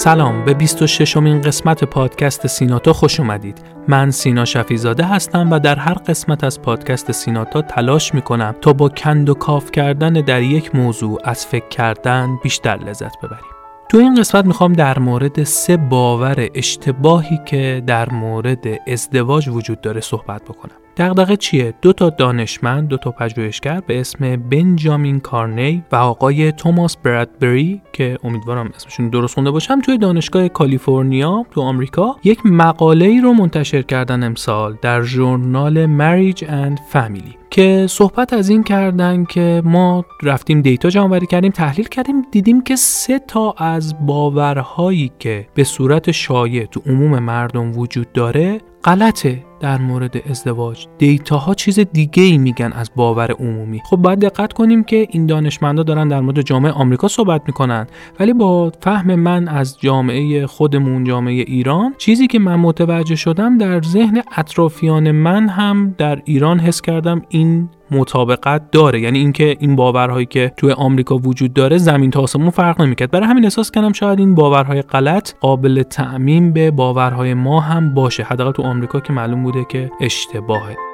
سلام به 26 امین قسمت پادکست سیناتا خوش اومدید. من سینا شفیزاده هستم و در هر قسمت از پادکست سیناتا تلاش می‌کنم تا با کند و کاف کردن در یک موضوع از فکر کردن بیشتر لذت ببریم. تو این قسمت می‌خوام در مورد سه باور اشتباهی که در مورد ازدواج وجود داره صحبت بکنم. دغدغه چیه؟ دو تا دانشمند دو تا پژوهشگر به اسم بنجامین کارنی و آقای توماس برادبری که امیدوارم اسمشون درست خونده باشم توی دانشگاه کالیفرنیا تو آمریکا. یک مقاله ای رو منتشر کردن امسال در ژورنال Marriage and Family که صحبت از این کردن که ما رفتیم دیتا جمع کردیم تحلیل کردیم دیدیم که سه تا از باورهایی که به صورت شایع تو عموم مردم وجود داره غلطه. در مورد ازدواج. دیتاها چیز دیگه ای میگن از باور عمومی. خب باید دقت کنیم که این دانشمندا دارن در مورد جامعه آمریکا صحبت می‌کنن. ولی با فهم من از جامعه خودمون جامعه ایران چیزی که من متوجه شدم در ذهن اطرافیان من هم در ایران حس کردم این مطابقت داره. یعنی اینکه این باورهایی که توی آمریکا وجود داره زمین تا آسمون فرق نمی‌کرد. برای همین احساس کردم شاید این باورهای غلط قابل تعمین به باورهای ما هم باشه. حداقل تو آمریکا که معلوم بوده که اشتباهه.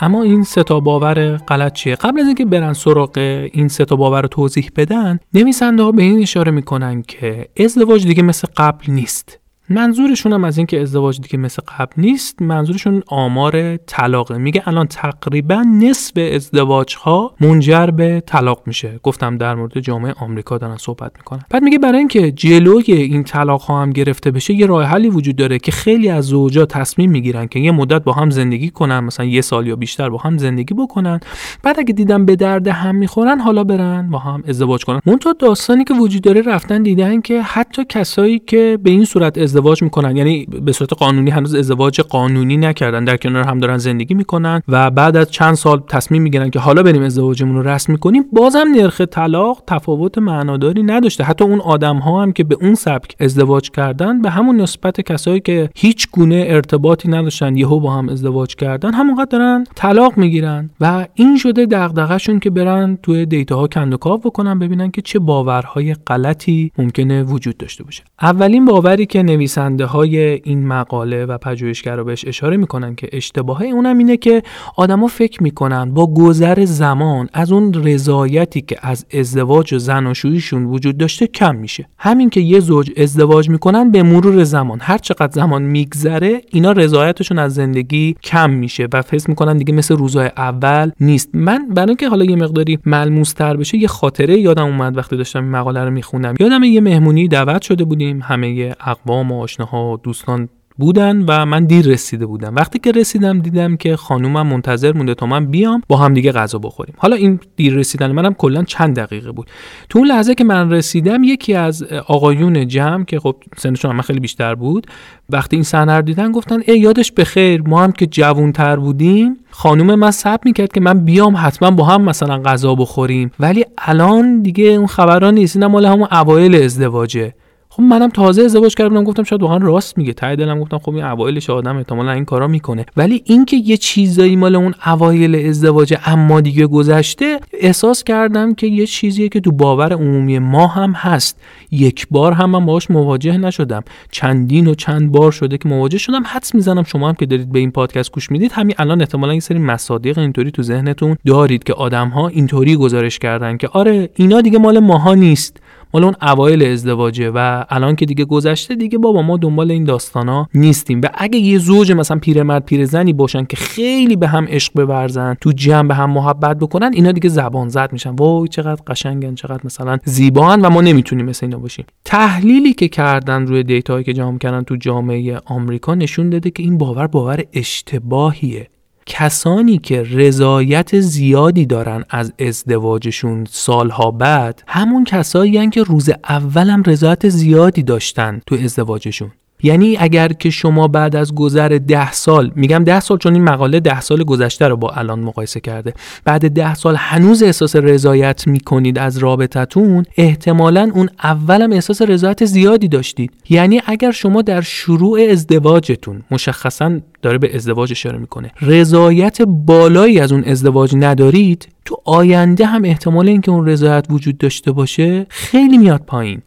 اما این ستا باور غلط چیه؟ قبل از اینکه برن سراغ این ستا باور رو توضیح بدن نویسنده ها به این اشاره می‌کنن که ازدواج دیگه مثل قبل نیست. منظورشون هم از اینکه ازدواج دیگه مثل قبل نیست منظورشون آمار طلاقه. میگه الان تقریبا نصف ازدواج ها منجر به طلاق میشه. گفتم در مورد جامعه آمریکا دارن صحبت می‌کنن. بعد میگه برای اینکه جلوی این طلاق ها هم گرفته بشه یه راه حلی وجود داره که خیلی از زوجا تصمیم می‌گیرن که یه مدت با هم زندگی کنن مثلا یه سال یا بیشتر با هم زندگی بکنن. بعد اگه دیدن به درد هم می‌خورن حالا برن با هم ازدواج کنن. منتها داستانی که وجود داره رفتن دیدن که حتی کسایی که به این صورت ازدواج می‌کنن. یعنی به صورت قانونی هنوز ازدواج قانونی نکردن. در کنار هم دارن زندگی می‌کنن و بعد از چند سال تصمیم می‌گیرن که حالا بریم ازدواجمون رو رسم کنیم. بازم نرخ طلاق تفاوت معناداری نداشته. حتی اون آدم ها هم که به اون سبک ازدواج کردن به همون نسبت کسایی که هیچ گونه ارتباطی نداشتن یهو با هم ازدواج کردن همونقدر دارن طلاق می‌گیرن. و این شده دغدغه‌شون که برن توی دیتاها کندوکاو بکنن ببینن که چه باورهای غلطی ممکنه وجود داشته باشه. اولین باوری که نویسنده های این مقاله و پژوهشگرا بهش اشاره می‌کنن که اشتباه اونم اینه که آدما فکر می‌کنن با گذر زمان از اون رضایتی که از ازدواج و زناشوییشون وجود داشته کم میشه. همین که یه زوج ازدواج می‌کنن به مرور زمان. هر چقدر زمان میگذره اینا رضایتشون از زندگی کم میشه و فکر می‌کنن دیگه مثل روزهای اول نیست. من برای اینکه حالا یه مقداری ملموس تر بشه یه خاطره یادم اومد وقتی داشتم این مقاله رو میخوندم. یادم یه مهمونی دعوت شده بودیم همه اقوام و آشناها دوستان بودن و من دیر رسیده بودم. وقتی که رسیدم دیدم که خانومم منتظر مونده تا من بیام با هم دیگه غذا بخوریم. حالا این دیر رسیدن منم کلا چند دقیقه بود. تو اون لحظه که من رسیدم یکی از آقایون جمع که خب سنشون هم خیلی بیشتر بود وقتی این صحنه رو دیدن گفتن ای یادش بخیر ما هم که جوونتر بودیم خانوم من صبر می‌کرد که من بیام حتما با هم مثلا غذا بخوریم. ولی الان دیگه اون خبرها نیست اینم مال همون اوایل ازدواجه. خب منم تازه ازدواج کردم گفتم شاید واقعا راست میگه. ته دلم گفتم خب این اوایلش آدم احتمالا این کارا می‌کنه. ولی اینکه یه چیزایی مال اون اوایل ازدواج اما دیگه گذشته احساس کردم که یه چیزیه که تو باور عمومی ما هم هست. یک بار هم من باهاش مواجه نشدم. چندین و چند بار شده که مواجه شدم. حدس می‌زنم شما هم که دارید به این پادکست گوش می‌دید همین الان احتمالا این سری مصادیق اینطوری تو ذهنتون دارید که آدم ها اینطوری گزارش کردن که آره اینا دیگه مال ماها نیست. مال اون اوایل ازدواجه و الان که دیگه گذشته دیگه بابا ما دنبال این داستانا نیستیم. و اگه یه زوج مثلا پیرمرد پیرزنی باشن که خیلی به هم عشق بورزن تو جمع به هم محبت بکنن اینا دیگه زبان زد میشن. وای چقدر قشنگن چقدر مثلا زیبان و ما نمی‌تونیم مثل اینا باشیم. تحلیلی که کردن روی دیتاهایی که جمع کردن تو جامعه آمریکا نشون داده که این باور باور اشتباهیه. کسانی که رضایت زیادی دارن از ازدواجشون سالها بعد همون کسایی که روز اولم رضایت زیادی داشتن تو ازدواجشون. یعنی اگر که شما بعد از گذر ده سال میگم ده سال چون این مقاله ده سال گذشته رو با الان مقایسه کرده بعد ده سال هنوز احساس رضایت می‌کنید از رابطتون احتمالا اون اولم احساس رضایت زیادی داشتید. یعنی اگر شما در شروع ازدواجتون مشخصا داره به ازدواج اشاره می‌کنه رضایت بالایی از اون ازدواج ندارید تو آینده هم احتمال اینکه اون رضایت وجود داشته باشه خیلی میاد پایین.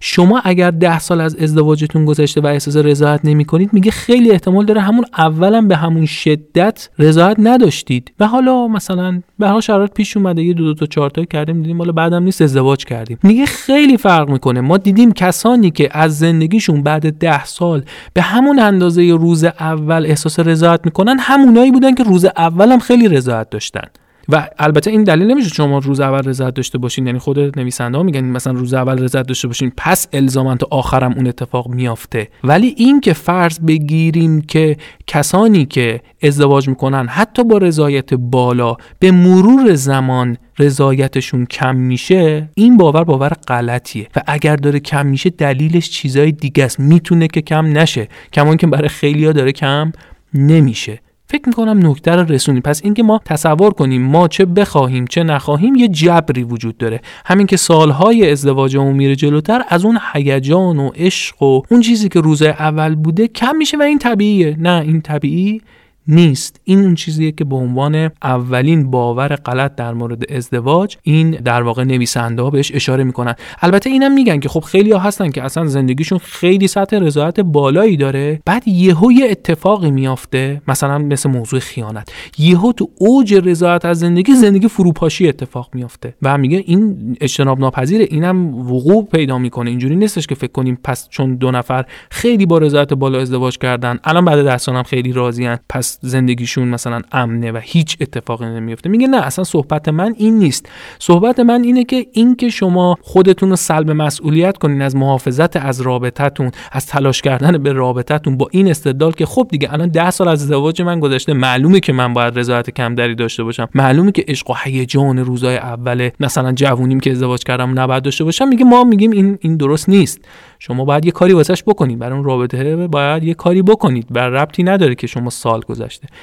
شما اگر ده سال از ازدواجتون گذشته و احساس رضایت نمی کنید میگه خیلی احتمال داره همون اولا به همون شدت رضایت نداشتید. و حالا مثلا به هر شرایط پیش اومده یه دو دو تا چهار تا کردیم دیدیم حالا بعدم نیست ازدواج کردیم. میگه خیلی فرق می‌کنه. ما دیدیم کسانی که از زندگیشون بعد ده سال به همون اندازه روز اول احساس رضایت می‌کنن همونایی بودن که روز اول هم خیلی رضایت داشتن. و البته این دلیل نمیشه شما روز اول رضایت داشته باشین یعنی خود نویسنده ها میگن مثلا روز اول رضایت داشته باشین پس الزاما تا آخرم اون اتفاق میافته. ولی این که فرض بگیریم که کسانی که ازدواج می‌کنن حتی با رضایت بالا به مرور زمان رضایتشون کم میشه این باور باور غلطیه. و اگر داره کم میشه دلیلش چیزای دیگه است می‌تونه که کم نشه. کمان که برای خیلیا داره کم نمیشه. فکر می‌کنم نکته رو رسونی پس اینکه ما تصور کنیم ما چه بخواهیم چه نخواهیم یه جبری وجود داره. همین که سالهای ازدواجمون میره جلوتر از اون هیجان و عشق و اون چیزی که روزای اول بوده کم میشه و این طبیعیه. نه این طبیعی نیست. این اون چیزیه که به عنوان اولین باور غلط در مورد ازدواج این در واقع نویسنده ها بهش اشاره می‌کنن. البته اینم میگن که خب خیلی ها هستن که اصلا زندگیشون خیلی سطح رضایت بالایی داره. بعد یهو یه اتفاقی میافته مثلا مثل موضوع خیانت. یهو تو اوج رضایت از زندگی زندگی فروپاشی اتفاق میافته. و میگه این اجتناب ناپذیره اینم وقوع پیدا می‌کنه. اینجوری نیستش که فکر کنیم پس چون دو نفر خیلی با رضایت بالا ازدواج کردن الان بعد ده هم خیلی راضیان پس زندگیشون مثلا امنه و هیچ اتفاقی نمیفته. میگه نه اصلا صحبت من این نیست. صحبت من اینه که اینکه شما خودتون رو سلب مسئولیت کنین از محافظت از رابطتون از تلاش کردن به رابطتون با این استدلال که خب دیگه الان ده سال از ازدواج من گذشته معلومه که من باید رضایت کمتری داشته باشم. معلومه که عشق و هیجان روزای اول مثلا جوونیم که ازدواج کردم نباید داشته باشم. میگه ما میگیم این این درست نیست. شما باید یه کاری واسش بکنید. برای اون رابطه باید یه کاری بکنید. بر ربطی نداره که شما سال گذشته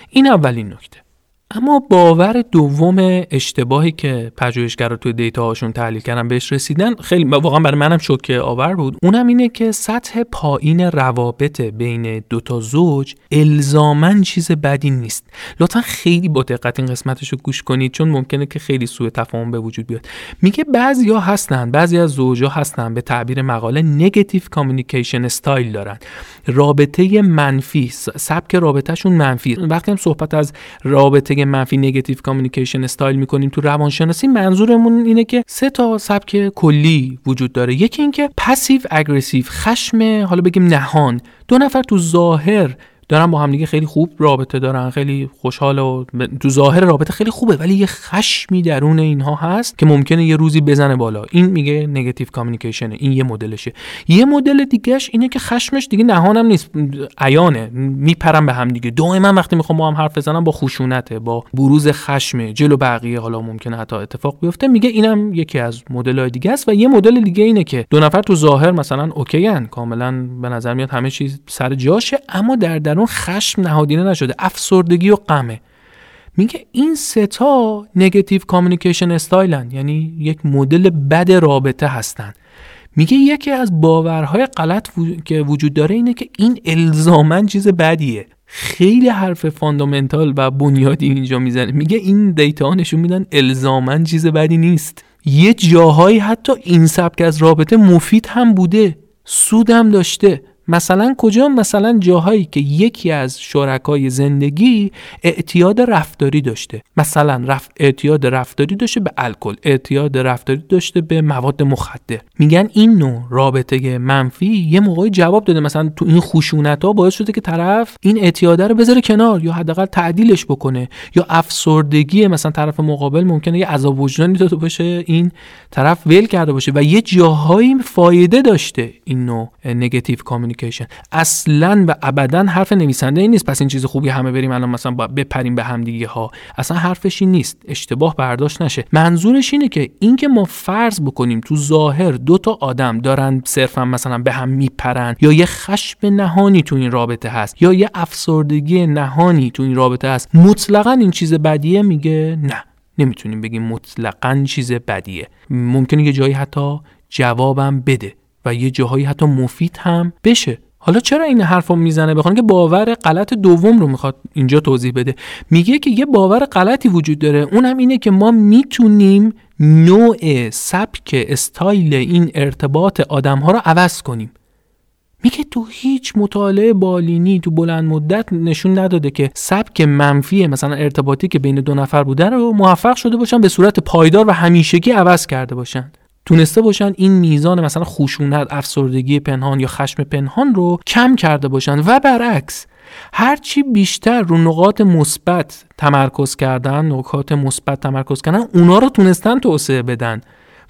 این اولین نکته. اما باور دوم اشتباهی که پژوهشگرا توی دیتا هاشون تحلیل کردن بهش رسیدن خیلی واقعا برای منم شوکه آور بود. اونم اینه که سطح پایین روابط بین دوتا زوج الزاما چیز بدی نیست. لطفا خیلی با دقت این قسمتش رو گوش کنید چون ممکنه که خیلی سوء تفاهم به وجود بیاد. میگه بعضیا هستن بعضی از زوجا هستن به تعبیر مقاله negative communication style دارن. رابطه منفی سبک رابطهشون منفی. وقتی هم صحبت از رابطه منفی negative communication style می‌کنیم تو روانشناسی منظورمون اینه که سه تا سبک کلی وجود داره. یکی اینکه passive aggressive خشم حالا بگیم نهان. دو نفر تو ظاهر دارن با هم دیگه خیلی خوب رابطه دارن خیلی خوشحال و تو ظاهر رابطه خیلی خوبه ولی یه خشمی درون اینها هست که ممکنه یه روزی بزنه بالا. این میگه نگاتیو کامیکیشن این یه مدلشه. یه مدل دیگهش اینه که خشمش دیگه نهانم نیست عیانه میپرن به هم دیگه دائما وقتی می‌خوام با هم حرف بزنم با خشونته با بروز خشم جلو بقیه حالا ممکنه حتی اتفاق بیفته. میگه اینم یکی از مدل‌های دیگه است و یه مدل دیگه اینه که دو نفر تو ظاهر مثلا اوکیان کاملا به نظر میاد همه چیز سر جاشه اما در درون خشم نهادینه نشده افسردگی و غمه. میگه این سه تا negative communication style ن یعنی یک مدل بد رابطه هستن. میگه یکی از باورهای غلط که وجود داره اینه که این الزاما چیز بدیه. خیلی حرف fundamental و بنیادی اینجا می‌زنه. میگه این دیتا نشون میدن الزاما چیز بدی نیست. یه جاهایی حتی این سبک از رابطه مفید هم بوده. سودم داشته. مثلا کجا؟ مثلا جاهایی که یکی از شرکای زندگی اعتیاد رفتاری داشته. مثلا رفت اعتیاد رفتاری داشته به الکل اعتیاد رفتاری داشته به مواد مخدر. میگن این نوع رابطه منفی یه موقعی جواب داده. مثلا تو این خشونت ها باعث شده که طرف این اعتیاد رو بذاره کنار یا حداقل تعدیلش بکنه یا افسردگی مثلا طرف مقابل ممکنه یه عذاب وجدانی داده باشه این طرف ول کرده باشه. و یه جاهایی فایده داشته این نوع نگاتیو کامیونیکیشن اصلا و ابدا حرف نویسنده این نیست. پس این چیز خوبی همه بریم الان مثلا بپریم به هم دیگه ها اصلا حرفش این نیست. اشتباه برداشت نشه. منظورش اینه که اینکه ما فرض بکنیم تو ظاهر دو تا آدم دارن صرفا مثلا به هم میپرن یا یه خشم نهانی تو این رابطه هست یا یه افسردگی نهانی تو این رابطه هست مطلقا این چیز بدیه؟ میگه نه. نمی‌تونیم بگیم مطلقا چیز بدیه. ممکنه یه جایی حتی جوابم بده. و یه جاهایی حتی مفید هم بشه. حالا چرا این حرفو می‌زنه؟ بخوان که باور غلط دوم رو می‌خواد اینجا توضیح بده. میگه که یه باور غلطی وجود داره اونم اینه که ما می‌تونیم نوع سبک استایل این ارتباط آدم ها رو عوض کنیم. میگه تو هیچ مطالعه بالینی تو بلند مدت نشون نداده که سبک منفی مثلا ارتباطی که بین دو نفر بوده رو موفق شده باشن به صورت پایدار و همیشگی عوض کرده باشن. تونسته باشن این میزان مثلا خشونت افسردگی پنهان یا خشم پنهان رو کم کرده باشن. و برعکس هرچی بیشتر رو نقاط مثبت تمرکز کردن نکات مثبت تمرکز کردن اونا رو تونستن توسعه بدن.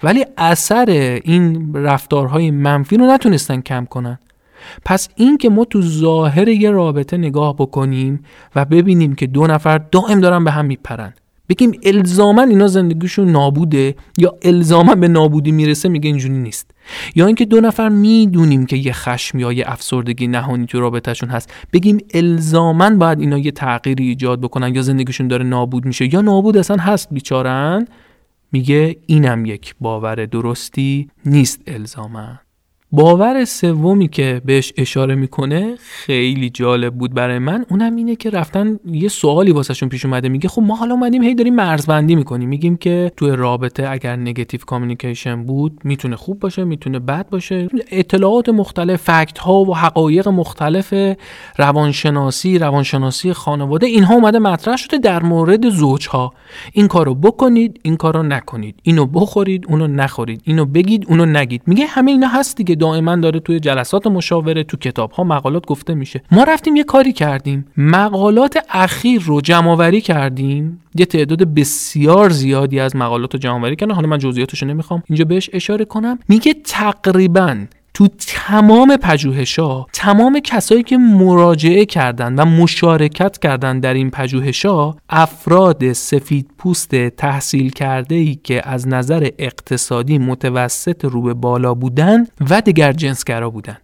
ولی اثر این رفتارهای منفی رو نتونستن کم کنن. پس این که ما تو ظاهر یه رابطه نگاه بکنیم و ببینیم که دو نفر دائم دارن به هم میپرن. بگیم الزاما اینا زندگیشون نابوده یا الزاما به نابودی می‌رسه میگه اینجوری نیست. یا اینکه دو نفر می‌دونیم که یه خشم یا یه افسردگی نهانی تو رابطهشون هست بگیم الزاما باید اینا یه تغییری ایجاد بکنن یا زندگیشون داره نابود میشه یا نابود اصلا هست بیچارن؟ میگه اینم یک باور درستی نیست الزاما. باور سومی که بهش اشاره می‌کنه خیلی جالب بود برای من. اونم اینه که رفتن یه سوالی واسهشون پیش اومده. میگه خب ما حالا اومدیم هی داریم مرزبندی می‌کنیم. میگیم که توی رابطه اگر نگاتیو کامیکیشن بود می‌تونه خوب باشه می‌تونه بد باشه. اطلاعات مختلف فکت ها و حقایق مختلف روانشناسی روانشناسی خانواده اینها اومده مطرح شده در مورد زوجها. این کارو بکنید این کارو نکنید. اینو بخورید اونو نخورید. اینو بگید اونو نگید. میگه همه اینا هست دیگه. دائما داره توی جلسات مشاوره تو کتاب ها مقالات گفته میشه. ما رفتیم یه کاری کردیم. مقالات اخیر رو جمع کردیم. یه تعداد بسیار زیادی از مقالات رو جمع آوری کردن. حالا من جزئیاتش نمی‌خوام اینجا بهش اشاره کنم. میگه تقریبا تو تمام ها تمام کسایی که مراجعه کردن و مشارکت کردن در این ها افراد سفید پوست تحصیل کرده ای که از نظر اقتصادی متوسط رو به بالا بودن و دگر جنسگرا بودن.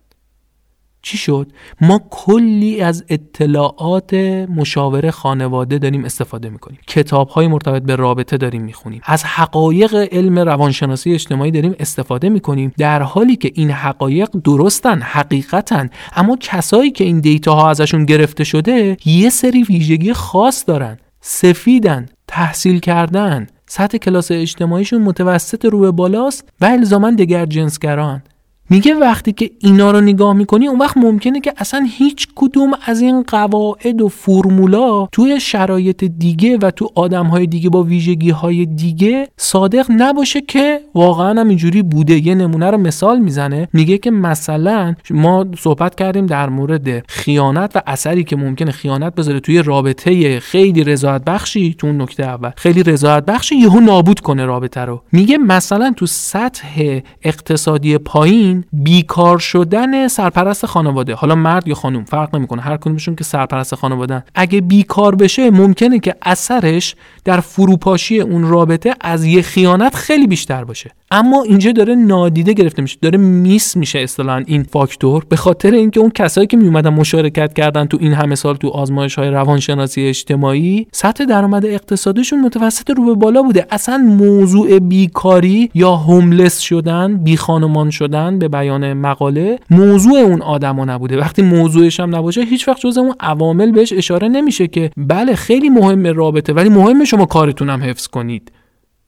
چی شد؟ ما کلی از اطلاعات مشاوره خانواده داریم استفاده می‌کنیم. کتاب های مرتبط به رابطه داریم می‌خونیم. از حقایق علم روانشناسی اجتماعی داریم استفاده می‌کنیم. در حالی که این حقایق درستن حقیقتن اما کسایی که این دیتا ها ازشون گرفته شده یه سری ویژگی خاص دارن. سفیدن تحصیل کردن. سطح کلاس اجتماعیشون متوسط رو به بالاست و الزاما دگر جنسگران. میگه وقتی که اینا رو نگاه می‌کنی اون وقت ممکنه که اصلا هیچ کدوم از این قواعد و فرمولا توی شرایط دیگه و تو آدم دیگه با ویژگی های دیگه صادق نباشه که واقعا هم اینجوری بوده. یه نمونه رو مثال می‌زنه میگه که مثلا ما صحبت کردیم در مورد خیانت و اثری که ممکنه خیانت بذاره توی رابطه خیلی رضایت بخشی تو اون نکته اول خیلی رضایت بخشی یهو نابود کنه رابطه رو. میگه مثلا تو سطح اقتصادی پایین بیکار شدن سرپرست خانواده. حالا مرد یا خانم فرق نمی‌کنه. هر کدومشون که سرپرست خانواده اگه بیکار بشه ممکنه که اثرش در فروپاشی اون رابطه از یه خیانت خیلی بیشتر باشه. اما اینجا داره نادیده گرفته میشه. داره میس میشه اصطلاحا این فاکتور. به خاطر اینکه اون کسایی که میومدن مشارکت کردن تو این همه سال تو آزمایش های روانشناسی اجتماعی سطح درآمد اقتصادیشون متوسط رو به بالا بوده. اصلا موضوع بیکاری یا هوملس شدن بی خانمان شدن بیان مقاله موضوع اون آدما نبوده. وقتی موضوعش هم نباشه هیچ وقت جز اون عوامل بهش اشاره نمیشه که بله خیلی مهمه رابطه ولی مهمه شما کارتون هم حفظ کنید.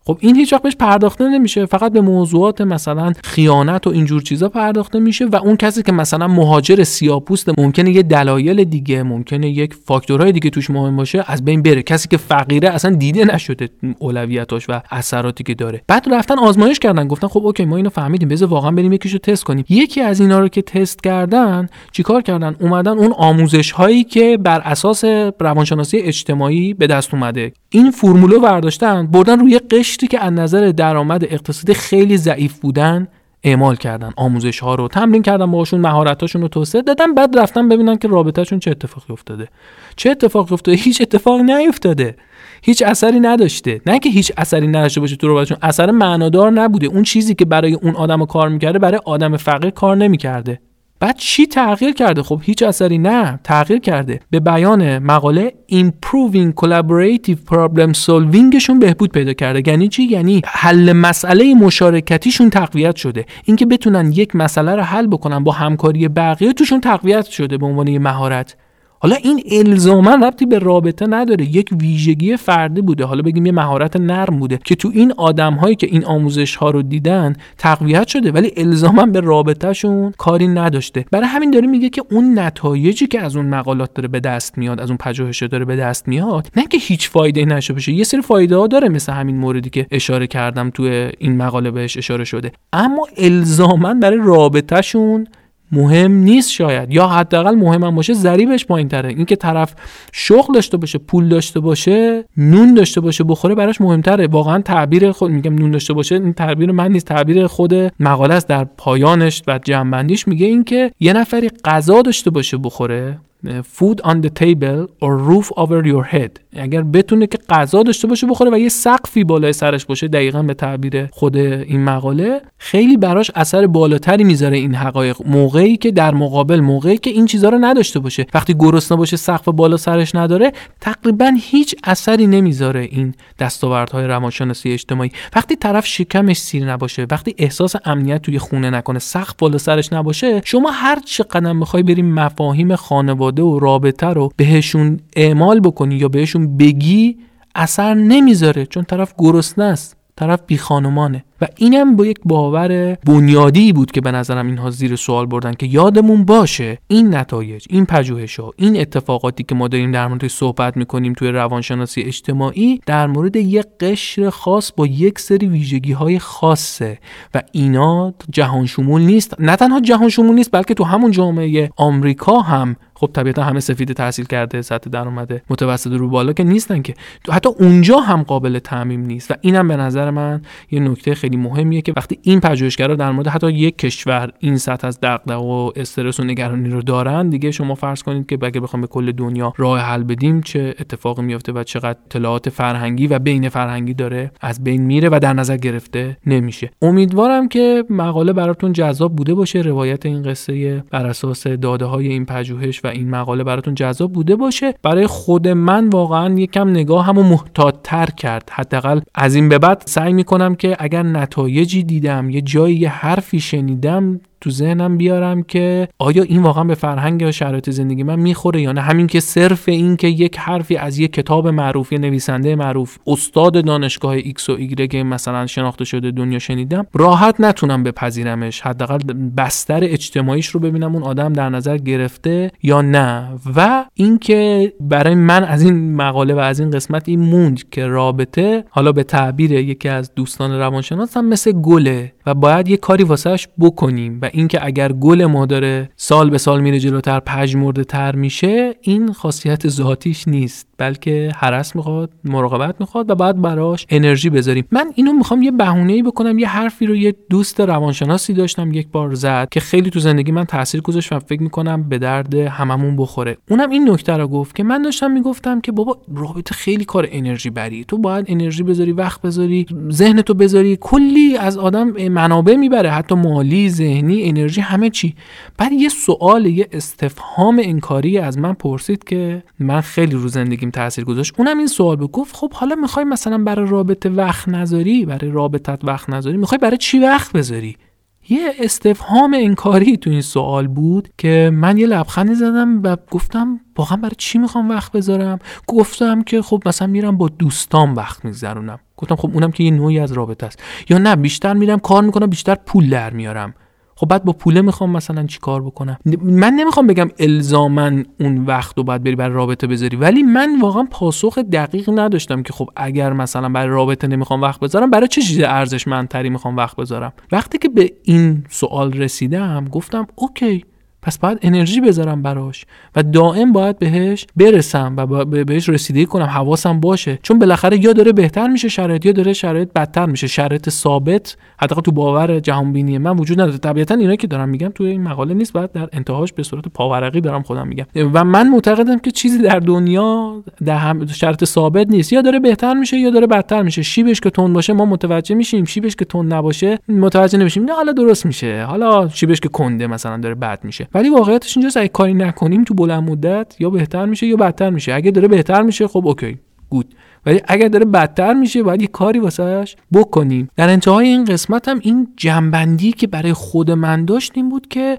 خب این هیچ وقت بهش پرداخته نمیشه فقط به موضوعات مثلا خیانت و اینجور چیزا پرداخته میشه و اون کسی که مثلا مهاجر سیاپوست ممکنه یه دلایل دیگه ممکنه یک فاکتورهای دیگه توش مهم باشه از بین بره. کسی که فقیره اصلا دیده نشده اولویتاش و اثراتی که داره. بعد رفتن آزمایش کردن گفتن خب اوکی ما اینو فهمیدیم بذار واقعا بریم یکیشو تست کنیم. یکی از اینا رو که تست کردن چیکار کردن؟ اومدن اون آموزش هایی که بر اساس روانشناسی اجتماعی به دست اومده. این فرمولو برداشتن بردن روی قشری که از نظر درآمد اقتصادی خیلی ضعیف بودن اعمال کردن آموزش ها رو تمرین کردن باهاشون مهارتاشون رو توسعه دادن بعد رفتن ببینن که رابطهشون چه اتفاقی افتاده. چه اتفاقی افتاده؟ هیچ اتفاقی نیفتاده. هیچ اثری نداشته. نه که هیچ اثری نداشته باشه تو رابطهشون اثر معنادار نبوده. اون چیزی که برای اون آدم کار می‌کرده برای آدم فقیر کار نمی‌کرده. بعد چی تغییر کرده؟ خب هیچ اثری نه تغییر کرده. به بیان مقاله improving collaborative problem solvingشون بهبود پیدا کرده. یعنی چی؟ یعنی حل مسئله مشارکتیشون تقویت شده. اینکه بتونن یک مسئله رو حل بکنن با همکاری بقیه توشون تقویت شده به عنوان یه مهارت. حالا این الزاما ربطی به رابطه نداره. یک ویژگی فردی بوده. حالا بگیم یه مهارت نرم بوده که تو این آدم هایی که این آموزش ها رو دیدن تقویت شده ولی الزاما به رابطهشون کاری نداشته. برای همین داره میگه که اون نتایجی که از اون مقالات داره به دست میاد از اون پژوهش داره به دست میاد نه که هیچ فایده نشه بشه یه سری فایده ها داره مثل همین موردی که اشاره کردم تو این مقاله بهش اشاره شده. اما الزاما برای رابطهشون مهم نیست شاید. یا حداقل مهم هم باشه ضریبش پایین تره اینکه طرف شغل داشته باشه پول داشته باشه نون داشته باشه بخوره براش مهمتره. واقعا تعبیر خود میگم نون داشته باشه این تعبیر من نیست. تعبیر خود مقاله است در پایانش و جنبندیش میگه اینکه یه نفری غذا داشته باشه بخوره food on the table or roof over your head. اگر بتونه که غذا داشته باشه بخوره و یه سقفی بالای سرش باشه دقیقا به تعبیر خود این مقاله خیلی براش اثر بالاتری می‌ذاره این حقایق. موقعی که در مقابل موقعی که این چیزها رو نداشته باشه. وقتی گرسنه باشه سقف بالا سرش نداره تقریبا هیچ اثری نمی‌ذاره این دستاوردهای روانشناسی اجتماعی. وقتی طرف شکمش سیر نباشه وقتی احساس امنیت توی خونه نکنه سقف بالا سرش نباشه شما هر چه قدم بخوای بریم مفاهیم خانواده و رابطه رو بهشون اعمال بکنی یا بهشون بگی اثر نمی‌ذاره چون طرف گرسنه است طرف بی خانمانه و اینم با یک باور بنیادی بود که به نظرم اینها زیر سوال بردن که یادمون باشه این نتایج این پژوهش ها این اتفاقاتی که ما داریم در موردش صحبت می‌کنیم توی روانشناسی اجتماعی در مورد یک قشر خاص با یک سری ویژگی های خاصه و اینا جهان شمول نیست. نه تنها جهان شمول نیست بلکه تو همون جامعه آمریکا هم خب طبیعتا همه سفید تحصیل کرده سطح درآمد متوسط رو بالا که نیستن که. حتی اونجا هم قابل تعمیم نیست و اینم به نظر من یه نکته خیلی مهمیه که وقتی این پژوهشگرا در مورد حتی یک کشور این سطح از دغدغه و استرس و نگرانی رو دارن دیگه شما فرض کنید که اگه بخوام به کل دنیا راه حل بدیم چه اتفاقی میفته و چقدر اطلاعات فرهنگی و بین فرهنگی داره از بین میره و در نظر گرفته نمیشه. امیدوارم که مقاله براتون جذاب بوده باشه روایت این قصه بر اساس داده های این پژوهش و این مقاله براتون جذاب بوده باشه. برای خود من واقعا یکم نگاه همو محتاطتر کرد. حداقل از این به بعد سعی می‌کنم که اگر نتایجی دیدم یه جایی یه حرفی شنیدم تو ذهنم بیارم که آیا این واقعا به فرهنگ و شرایط زندگی من می‌خوره یا نه؟ همین که صرف این که یک حرفی از یک کتاب معروف یا نویسنده معروف استاد دانشگاه ایکس و ایگرگ مثلا شناخته شده دنیا شنیدم راحت نتونم بپذیرمش. حداقل بستر اجتماعیش رو ببینم اون آدم در نظر گرفته یا نه. و اینکه برای من از این مقاله و از این قسمت این موند که رابطه حالا به تعبیر یکی از دوستان روانشناس هم مثل گله و باید یه کاری واسهش بکنیم و اینکه اگر گل ما داره سال به سال میره جلوتر پژمرده تر میشه این خاصیت ذاتیش نیست. بلکه هرس می‌خواد مراقبت می‌خواد و بعد براش انرژی بذاریم. من اینو می‌خوام یه بهونه ای بکنم یه حرفی رو یه دوست روانشناسی داشتم یک بار زد که خیلی تو زندگی من تاثیر گذاشت و فکر می‌کنم به درد هممون بخوره. اونم این نکته رو گفت که من داشتم می‌گفتم که بابا رابطه خیلی کار انرژی بری. تو باید انرژی بذاری وقت بذاری ذهن تو بذاری. کلی از آدم منابع می‌بره حتی مالی ذهنی انرژی همه چی. بعد یه سوال یه استفهام انکاری از من پرسید که من خیلی رو زندگیم تاثیر گذاشت اونم این سوال به گفت خب حالا می‌خوای مثلا برای رابطه وقت نذاری؟ برای رابطت وقت نذاری؟ می‌خوای برای چی وقت بذاری؟ یه استفهام انکاری تو این سوال بود که من یه لبخندی زدم و گفتم واقعا برای چی می‌خوام وقت بذارم؟ گفتم که خب مثلا میرم با دوستان وقت میگذرونم. گفتم خب اونم که یه نوعی از رابطه است. یا نه بیشتر میرم کار می‌کنم بیشتر پول در میارم. خب بعد با پوله می‌خوام مثلا چی کار بکنم؟ من نمی‌خوام بگم الزامن اون وقت رو باید بری برای رابطه بذاری ولی من واقعا پاسخ دقیق نداشتم که خب اگر مثلا برای رابطه نمی‌خوام وقت بذارم برای چه چیز ارزشمندتری می‌خوام وقت بذارم؟ وقتی که به این سوال رسیدم گفتم اوکی پس باید انرژی بذارم براش و دائم باید بهش برسم و بهش رسیدگی کنم حواسم باشه. چون بالاخره یا داره بهتر میشه شرایط یا داره شرایط بدتر میشه. شرایط ثابت حتی تو باور جهان بینی من وجود نداره. طبیعتا اینا که دارم میگم توی این مقاله نیست بعد در انتهاش به صورت پاورقی دارم خودم میگم. و من معتقدم که چیزی در دنیا در هم شرط ثابت نیست. یا داره بهتر میشه یا داره بدتر میشه. شیبش که تون باشه ما متوجه میشیم. شیبش که تون نباشه متوجه نمیشیم. نه حالا درست میشه. حالا شیبش که کنده مثلا داره بد میشه. ولی واقعیتش اینجاست اگه کاری نکنیم تو بلند مدت یا بهتر میشه یا بدتر میشه. اگه داره بهتر میشه خب اوکی گود. ولی اگر داره بدتر میشه باید یه کاری واسهش بکنیم. در انتهای این قسمت هم این جنبندی که برای خود من داشت این بود که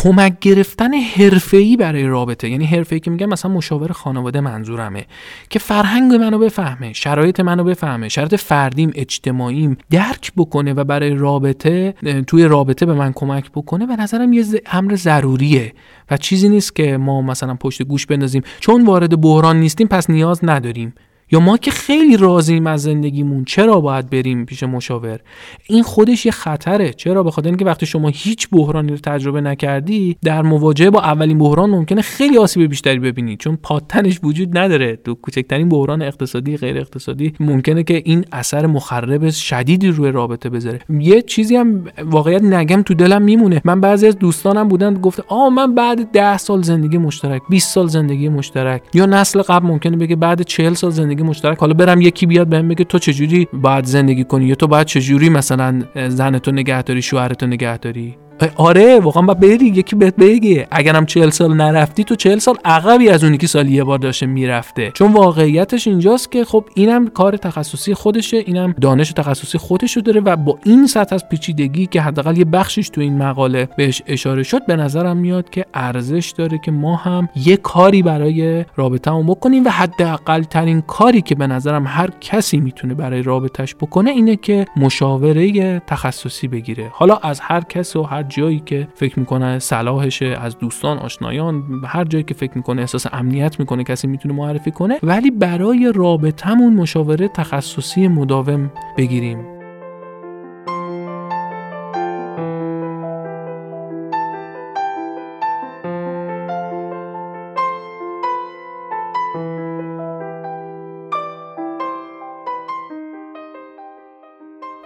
کمک گرفتن حرفه‌ای برای رابطه. یعنی حرفه‌ای که میگم مثلا مشاور خانواده منظورمه. که فرهنگ منو بفهمه شرایط منو بفهمه شرایط فردیم اجتماعیم درک بکنه و برای رابطه توی رابطه به من کمک بکنه به نظرم یه امر ضروریه. و چیزی نیست که ما مثلا پشت گوش بندازیم. چون وارد بحران نیستیم پس نیاز نداریم. یا ما که خیلی راضیم از زندگیمون چرا باید بریم پیش مشاور؟ این خودش یه خطره. چرا؟ به خاطر اینکه وقتی شما هیچ بحرانی رو تجربه نکردی در مواجهه با اولین بحران ممکنه خیلی آسیب بیشتری ببینید چون پاتنش وجود نداره. تو کوچکترین بحران اقتصادی غیر اقتصادی ممکنه که این اثر مخرب شدیدی روی رابطه بذاره. یه چیزی هم واقعیت نگم تو دلم میمونه. من بعضی از دوستانم بودن گفته آ من بعد 10 سال زندگی مشترک 20 سال زندگی مشترک. یا نسل قبل ممکنه بگه بعد 40 سال زندگی زندگی مشترک. حالا برم یکی بیاد بهم بگه تو چجوری باید زندگی کنی؟ یا تو باید چجوری مثلا زنتو نگهداری شوهرتو نگهداری؟ آره واقعا با بری یکی بهت بگه. اگرم 40 سال نرفتی تو 40 سال عقبی از اونی که سال یه بار داشته می‌رفته. چون واقعیتش اینجاست که خب اینم کار تخصصی خودشه اینم دانش تخصصی خودشو داره و با این سطح از پیچیدگی که حداقل یه بخشش تو این مقاله بهش اشاره شد به نظرم میاد که ارزش داره که ما هم یه کاری برای رابطه‌مون بکنیم و حداقل ترین کاری که به نظرم هر کسی می‌تونه برای رابطش بکنه اینه که مشاوره تخصصی بگیره. حالا از هر کس و هر جایی که فکر می‌کنه صلاحشه از دوستان آشنایان هر جایی که فکر می‌کنه احساس امنیت می‌کنه کسی می‌تونه معرفی کنه. ولی برای رابطمون مشاوره تخصصی مداوم بگیریم.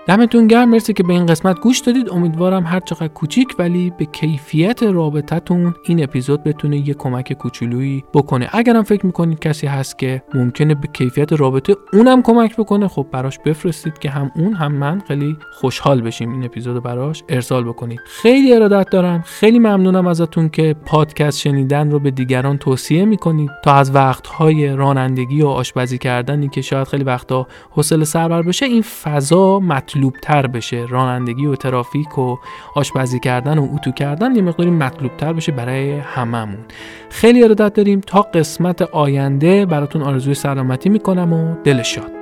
دمتون گرم. مرسی که به این قسمت گوش دادید. امیدوارم هر چقدر کوچیک ولی به کیفیت رابطتون این اپیزود بتونه یه کمک کوچولویی بکنه. اگرم فکر می‌کنید کسی هست که ممکنه به کیفیت رابطه اونم کمک بکنه خب براش بفرستید که هم اون هم من خیلی خوشحال بشیم. این اپیزود براش ارسال بکنید. خیلی ارادت دارم. خیلی ممنونم ازتون که پادکست شنیدن رو به دیگران توصیه می‌کنید. تا از وقتهای رانندگی و آشپزی کردنی که شاید خیلی وقتا حوصله سربر بشه این فضا مطلوب تر بشه. رانندگی و ترافیک و آشپزی کردن و اتو کردن یه مقداری مطلوب تر بشه برای هممون. خیلی ارادت داریم تا قسمت آینده براتون آرزوی سلامتی می‌کنم و دل شاد